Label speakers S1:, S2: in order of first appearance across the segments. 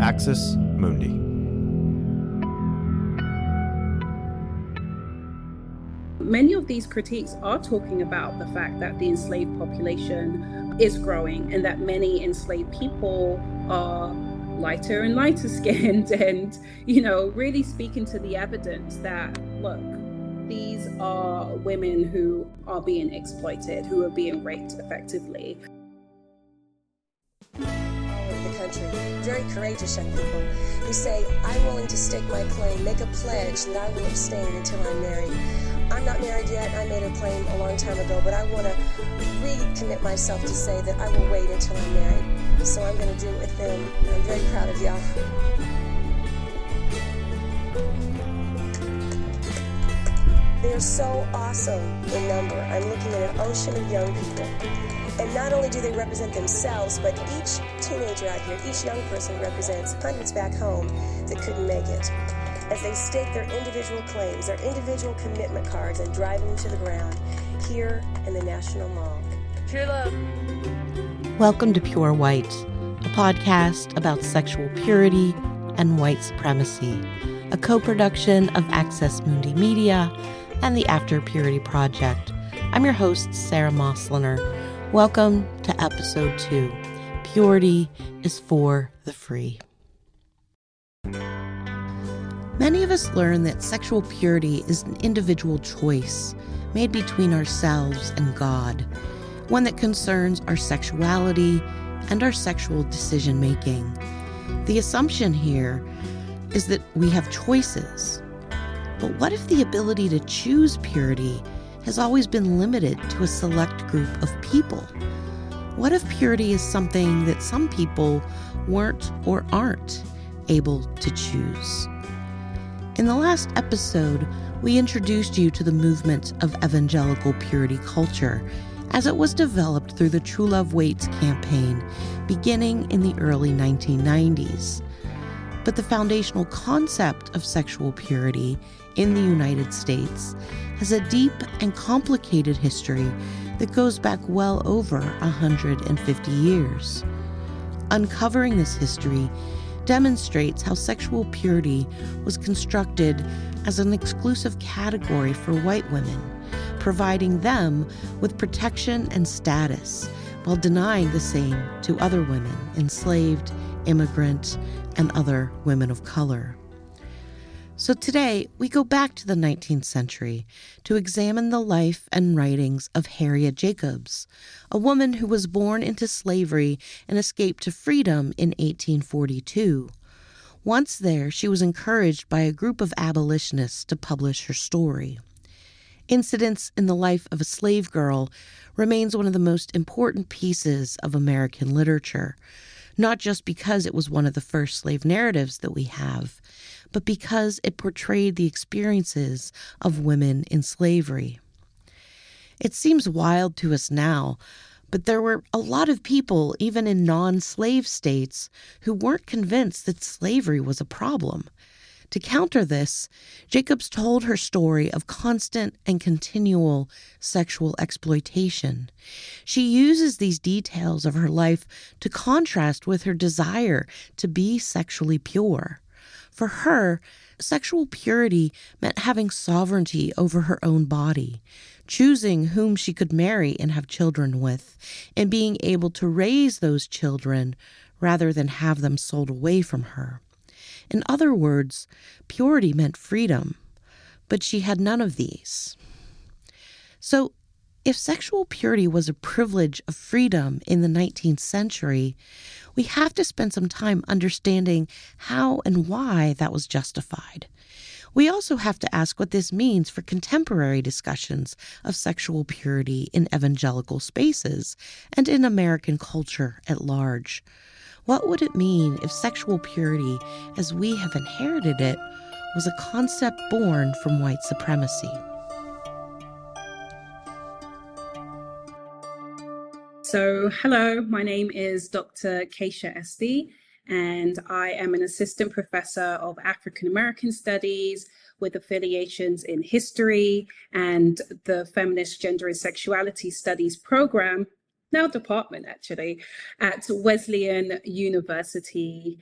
S1: Axis Mundi.
S2: Many of these critiques are talking about the fact that the enslaved population is growing and that many enslaved people are lighter and lighter skinned and you know really speaking to the evidence that look these are women who are being exploited who are being raped effectively The
S3: country, very courageous young people, who say, I'm willing to stake my claim, make a pledge that I will abstain until I'm married. I'm not married yet. I made a claim a long time ago, but I want to recommit myself to say that I will wait until I'm married. So I'm going to do it with them. I'm very proud of y'all. They're so awesome in number. I'm looking at an ocean of young people. And not only do they represent themselves, but each teenager out here, each young person represents hundreds back home that couldn't make it. As they stake their individual claims, their individual commitment cards, and drive them to the ground here in the National Mall.
S4: Pure love.
S5: Welcome to Pure White, a podcast about sexual purity and white supremacy, a co production of Axis Mundi Media and the After Purity Project. I'm your host, Sara Moslener. Welcome to episode two Purity is for the Free. Many of us learn that sexual purity is an individual choice made between ourselves and God, one that concerns our sexuality and our sexual decision making. The assumption here is that we have choices but what if the ability to choose purity has always been limited to a select group of people? What if purity is something that some people weren't or aren't able to choose? In the last episode, we introduced you to the movement of evangelical purity culture as it was developed through the True Love Waits campaign beginning in the early 1990s. But the foundational concept of sexual purity in the United States has a deep and complicated history that goes back well over 150 years. Uncovering this history demonstrates how sexual purity was constructed as an exclusive category for white women, providing them with protection and status while denying the same to other women, enslaved, immigrant, and other women of color. So today, we go back to the 19th century to examine the life and writings of Harriet Jacobs, a woman who was born into slavery and escaped to freedom in 1842. Once there, she was encouraged by a group of abolitionists to publish her story. Incidents in the life of a slave girl remains one of the most important pieces of American literature, not just because it was one of the first slave narratives that we have, but because it portrayed the experiences of women in slavery. It seems wild to us now, but there were a lot of people, even in non slave states, who weren't convinced that slavery was a problem. To counter this, Jacobs told her story of constant and continual sexual exploitation. She uses these details of her life to contrast with her desire to be sexually pure. For her, sexual purity meant having sovereignty over her own body, choosing whom she could marry and have children with, and being able to raise those children rather than have them sold away from her. In other words, purity meant freedom, but she had none of these. So, if sexual purity was a privilege of freedom in the 19th century, we have to spend some time understanding how and why that was justified. We also have to ask what this means for contemporary discussions of sexual purity in evangelical spaces and in American culture at large. What would it mean if sexual purity, as we have inherited it, was a concept born from white supremacy?
S2: So, hello, my name is Dr. Kaisha Esty, and I am an assistant professor of African American Studies with affiliations in history and the feminist gender and sexuality studies program, now department actually, at Wesleyan University.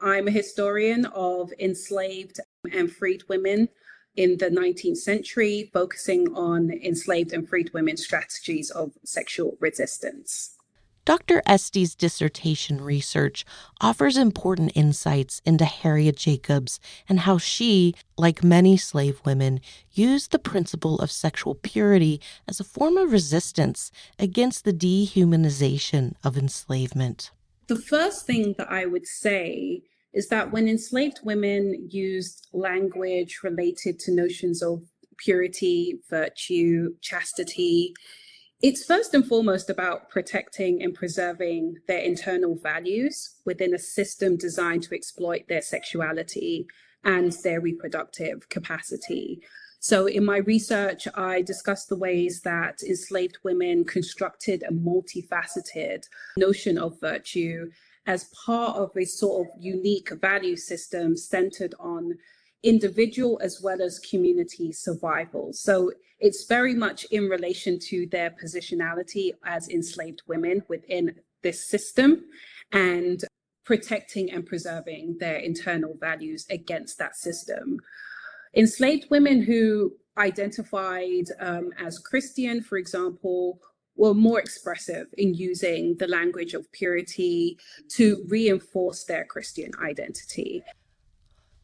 S2: I'm a historian of enslaved and freed women in the 19th century, focusing on enslaved and freed women's strategies of sexual resistance.
S5: Dr. Esty's dissertation research offers important insights into Harriet Jacobs and how she, like many slave women, used the principle of sexual purity as a form of resistance against the dehumanization of enslavement.
S2: The first thing that I would say is that when enslaved women used language related to notions of purity, virtue, chastity, it's first and foremost about protecting and preserving their internal values within a system designed to exploit their sexuality and their reproductive capacity. So, in my research, I discussed the ways that enslaved women constructed a multifaceted notion of virtue as part of a sort of unique value system centered on individual as well as community survival. So it's very much in relation to their positionality as enslaved women within this system and protecting and preserving their internal values against that system. Enslaved women who identified um, as Christian, for example, were more expressive in using the language of purity to reinforce their Christian identity.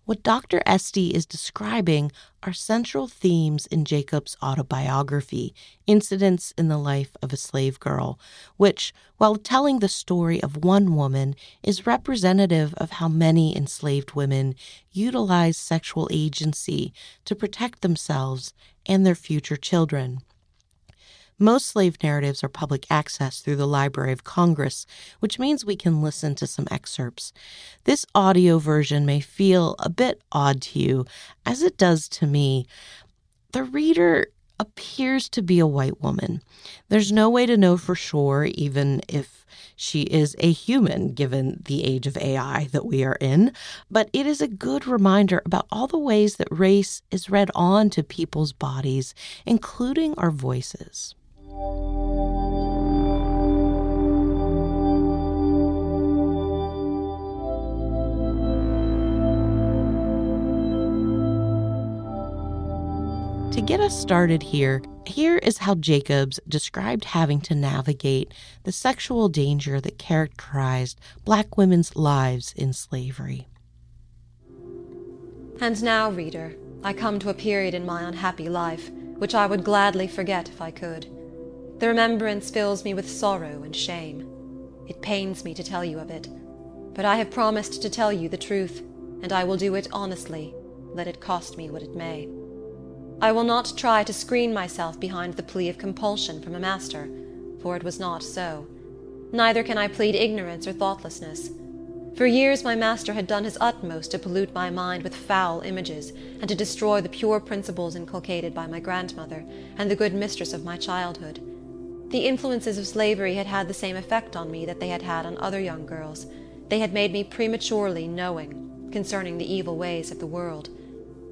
S5: What Dr. Esty is describing are central themes in Jacob's autobiography, Incidents in the Life of a Slave Girl, which, while telling the story of one woman, is representative of how many enslaved women utilize sexual agency to protect themselves and their future children. Most slave narratives are public access through the Library of Congress, which means we can listen to some excerpts. This audio version may feel a bit odd to you, as it does to me. The reader appears to be a white woman. There's no way to know for sure, even if she is a human, given the age of AI that we are in, but it is a good reminder about all the ways that race is read on to people's bodies, including our voices. To get us started here, here is how Jacobs described having to navigate the sexual danger that characterized black women's lives in slavery.
S1: And now, reader, I come to a period in my unhappy life which I would gladly forget if I could. The remembrance fills me with sorrow and shame. It pains me to tell you of it; but I have promised to tell you the truth, and I will do it honestly, let it cost me what it may. I will not try to screen myself behind the plea of compulsion from a master, for it was not so; neither can I plead ignorance or thoughtlessness. For years my master had done his utmost to pollute my mind with foul images, and to destroy the pure principles inculcated by my grandmother, and the good mistress of my childhood. The influences of slavery had had the same effect on me that they had had on other young girls. They had made me prematurely knowing concerning the evil ways of the world.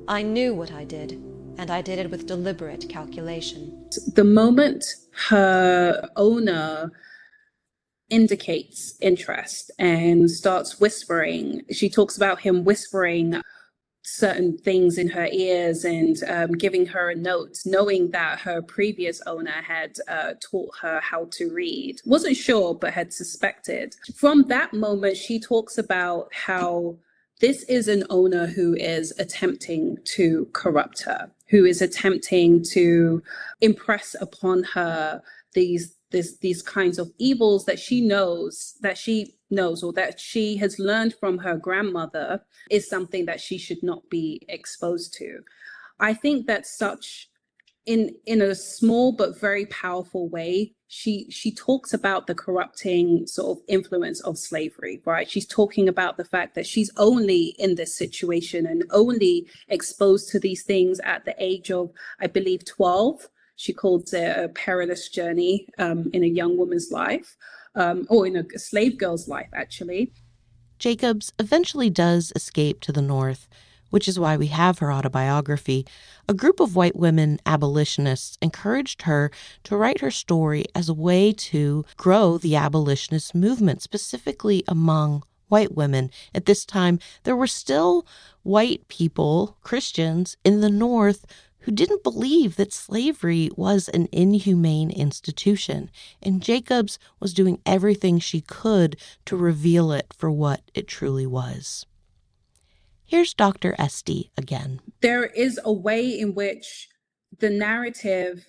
S1: I knew what I did, and I did it with deliberate calculation.
S2: The moment her owner indicates interest and starts whispering, she talks about him whispering certain things in her ears and um, giving her a note, knowing that her previous owner had uh, taught her how to read. Wasn't sure, but had suspected. From that moment, she talks about how this is an owner who is attempting to corrupt her, who is attempting to impress upon her these this, these kinds of evils that she knows that she knows or that she has learned from her grandmother is something that she should not be exposed to. I think that such in in a small but very powerful way she she talks about the corrupting sort of influence of slavery right? She's talking about the fact that she's only in this situation and only exposed to these things at the age of i believe 12 she calls it a perilous journey um, in a young woman's life, um, or in a slave girl's life, actually.
S5: Jacobs eventually does escape to the north, which is why we have her autobiography, a group of white women abolitionists encouraged her to write her story as a way to grow the abolitionist movement, specifically among white women. At this time, there were still white people, Christians, in the North who didn't believe that slavery was an inhumane institution, and Jacobs was doing everything she could to reveal it for what it truly was. Here's Dr. Esty again.
S2: There is a way in which the narrative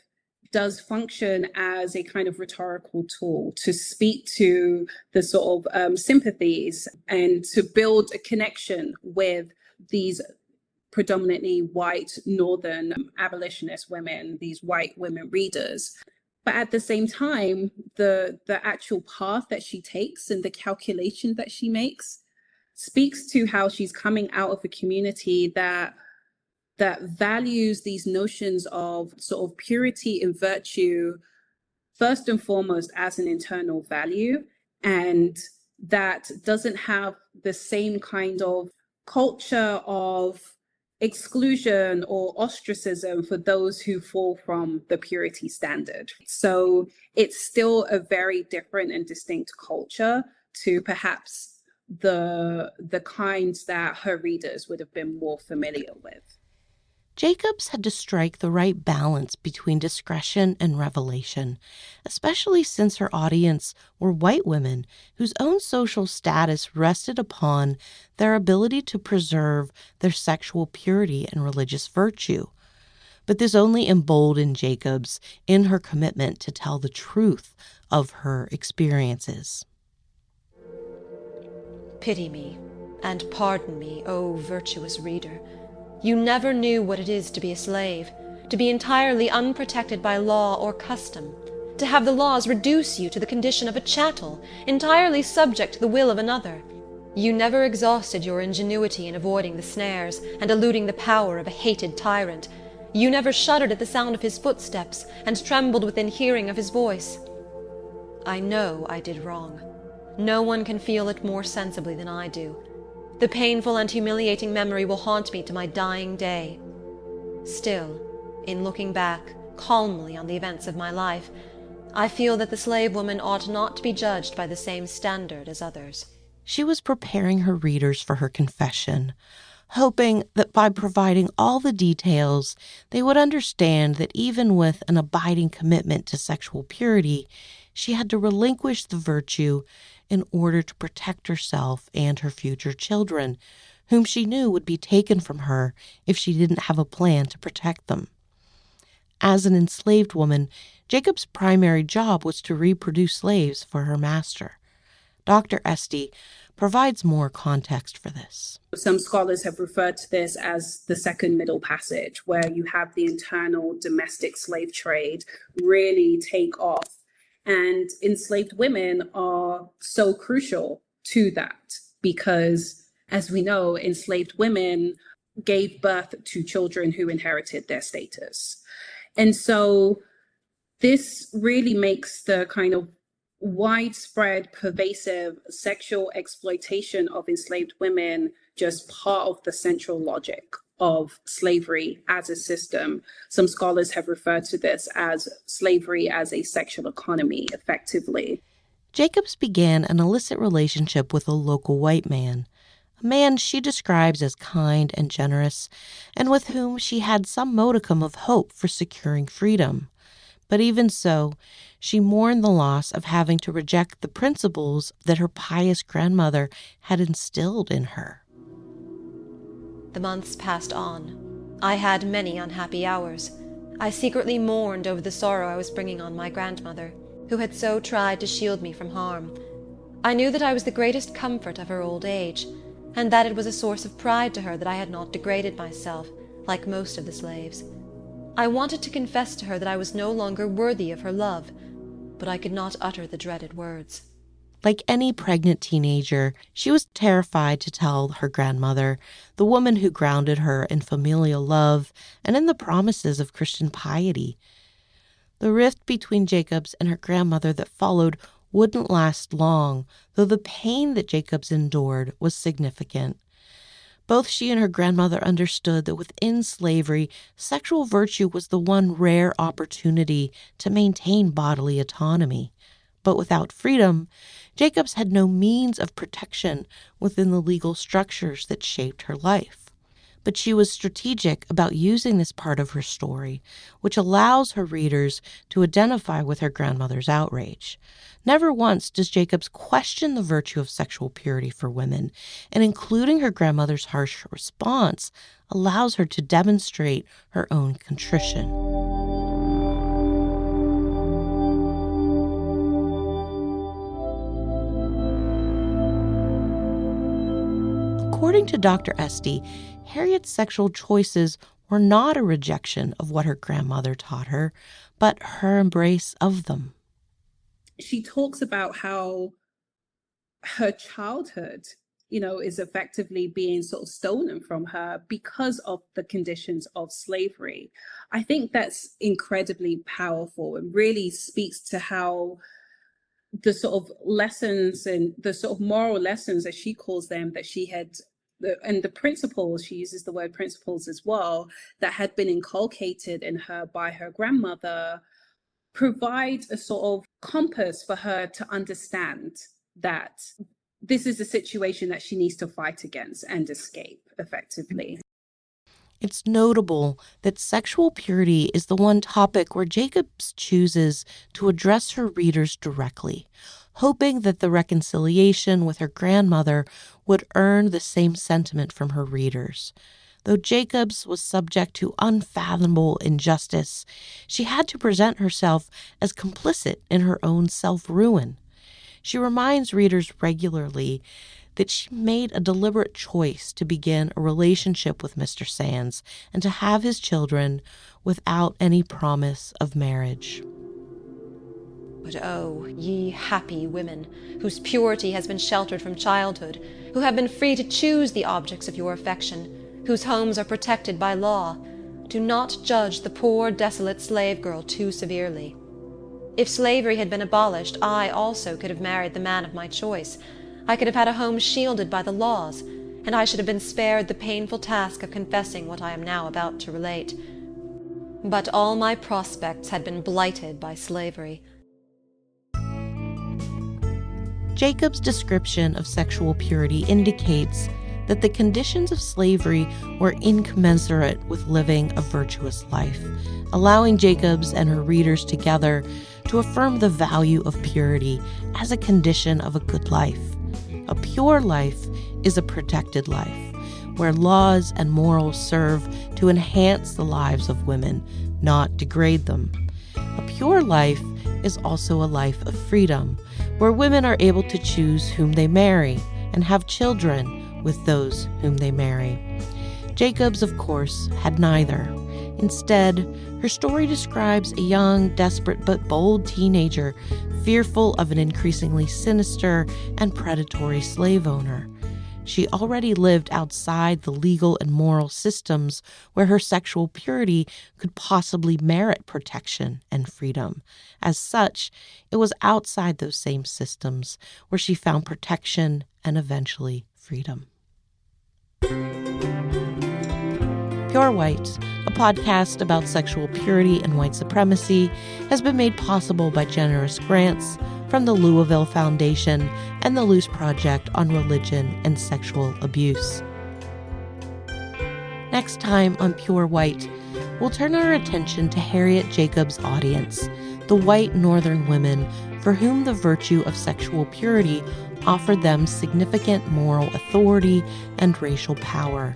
S2: does function as a kind of rhetorical tool to speak to the sort of um, sympathies and to build a connection with these predominantly white northern abolitionist women, these white women readers. But at the same time, the the actual path that she takes and the calculation that she makes speaks to how she's coming out of a community that that values these notions of sort of purity and virtue first and foremost as an internal value and that doesn't have the same kind of culture of exclusion or ostracism for those who fall from the purity standard. So it's still a very different and distinct culture to perhaps the the kinds that her readers would have been more familiar with.
S5: Jacobs had to strike the right balance between discretion and revelation, especially since her audience were white women whose own social status rested upon their ability to preserve their sexual purity and religious virtue. But this only emboldened Jacobs in her commitment to tell the truth of her experiences.
S1: Pity me, and pardon me, O virtuous reader you never knew what it is to be a slave, to be entirely unprotected by law or custom, to have the laws reduce you to the condition of a chattel, entirely subject to the will of another. You never exhausted your ingenuity in avoiding the snares, and eluding the power of a hated tyrant. You never shuddered at the sound of his footsteps, and trembled within hearing of his voice. I know I did wrong. No one can feel it more sensibly than I do. The painful and humiliating memory will haunt me to my dying day. Still, in looking back calmly on the events of my life, I feel that the slave woman ought not to be judged by the same standard as others.
S5: She was preparing her readers for her confession, hoping that by providing all the details, they would understand that even with an abiding commitment to sexual purity, she had to relinquish the virtue in order to protect herself and her future children, whom she knew would be taken from her if she didn't have a plan to protect them. As an enslaved woman, Jacob's primary job was to reproduce slaves for her master. Dr. Esty provides more context for this.
S2: Some scholars have referred to this as the second middle passage, where you have the internal domestic slave trade really take off and enslaved women are so crucial to that because, as we know, enslaved women gave birth to children who inherited their status. And so this really makes the kind of widespread, pervasive sexual exploitation of enslaved women just part of the central logic of slavery as a system. Some scholars have referred to this as slavery as a sexual economy, effectively.
S5: Jacobs began an illicit relationship with a local white man, a man she describes as kind and generous, and with whom she had some modicum of hope for securing freedom. But even so, she mourned the loss of having to reject the principles that her pious grandmother had instilled in her.
S1: The months passed on. I had many unhappy hours. I secretly mourned over the sorrow I was bringing on my grandmother, who had so tried to shield me from harm. I knew that I was the greatest comfort of her old age, and that it was a source of pride to her that I had not degraded myself, like most of the slaves. I wanted to confess to her that I was no longer worthy of her love, but I could not utter the dreaded words.
S5: Like any pregnant teenager, she was terrified to tell her grandmother, the woman who grounded her in familial love and in the promises of Christian piety. The rift between Jacobs and her grandmother that followed wouldn't last long, though the pain that Jacobs endured was significant. Both she and her grandmother understood that within slavery, sexual virtue was the one rare opportunity to maintain bodily autonomy. But without freedom, Jacobs had no means of protection within the legal structures that shaped her life but she was strategic about using this part of her story, which allows her readers to identify with her grandmother's outrage. Never once does Jacobs question the virtue of sexual purity for women, and including her grandmother's harsh response allows her to demonstrate her own contrition. According to Dr. Esty, Harriet's sexual choices were not a rejection of what her grandmother taught her, but her embrace of them.
S2: She talks about how her childhood, you know, is effectively being sort of stolen from her because of the conditions of slavery. I think that's incredibly powerful and really speaks to how the sort of lessons and the sort of moral lessons as she calls them that she had and the principles she uses the word principles as well that had been inculcated in her by her grandmother provide a sort of compass for her to understand that this is a situation that she needs to fight against and escape effectively.
S5: It's notable that sexual purity is the one topic where Jacobs chooses to address her readers directly, hoping that the reconciliation with her grandmother would earn the same sentiment from her readers. Though Jacobs was subject to unfathomable injustice, she had to present herself as complicit in her own self ruin. She reminds readers regularly that she made a deliberate choice to begin a relationship with Mr. Sands and to have his children without any promise of marriage.
S1: But oh, ye happy women, whose purity has been sheltered from childhood, who have been free to choose the objects of your affection, whose homes are protected by law, do not judge the poor desolate slave girl too severely. If slavery had been abolished, I also could have married the man of my choice, I could have had a home shielded by the laws, and I should have been spared the painful task of confessing what I am now about to relate. But all my prospects had been blighted by slavery.
S5: Jacob's description of sexual purity indicates that the conditions of slavery were incommensurate with living a virtuous life, allowing Jacobs and her readers together to affirm the value of purity as a condition of a good life. A pure life is a protected life, where laws and morals serve to enhance the lives of women, not degrade them. A pure life is also a life of freedom, where women are able to choose whom they marry and have children with those whom they marry. Jacobs, of course, had neither. Instead, her story describes a young, desperate, but bold teenager fearful of an increasingly sinister and predatory slave owner. She already lived outside the legal and moral systems where her sexual purity could possibly merit protection and freedom. As such, it was outside those same systems where she found protection and eventually freedom. Pure White, a podcast about sexual purity and white supremacy, has been made possible by generous grants from the Louisville Foundation and the Luce Project on Religion and Sexual Abuse. Next time on Pure White, we'll turn our attention to Harriet Jacobs' audience, the white northern women for whom the virtue of sexual purity offered them significant moral authority and racial power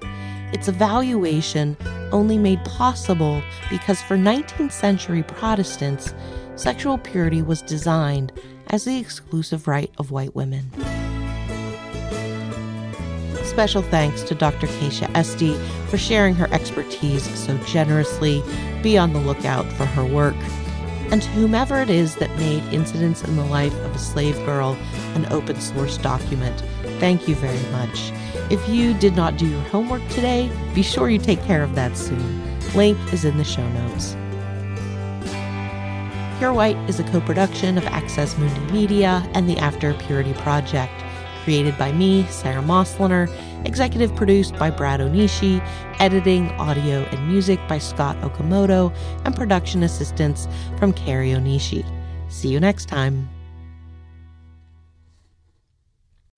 S5: its evaluation only made possible because for 19th century Protestants, sexual purity was designed as the exclusive right of white women. Special thanks to Dr. Kaisha Esty for sharing her expertise so generously. Be on the lookout for her work. And to whomever it is that made Incidents in the Life of a Slave Girl an open source document, thank you very much. If you did not do your homework today, be sure you take care of that soon. Link is in the show notes. Pure White is a co production of Axis Mundi Media and the After Purity Project, created by me, Sara Moslener, executive produced by Brad Onishi, editing, audio, and music by Scott Okamoto, and production assistance from Carrie Onishi. See you next time.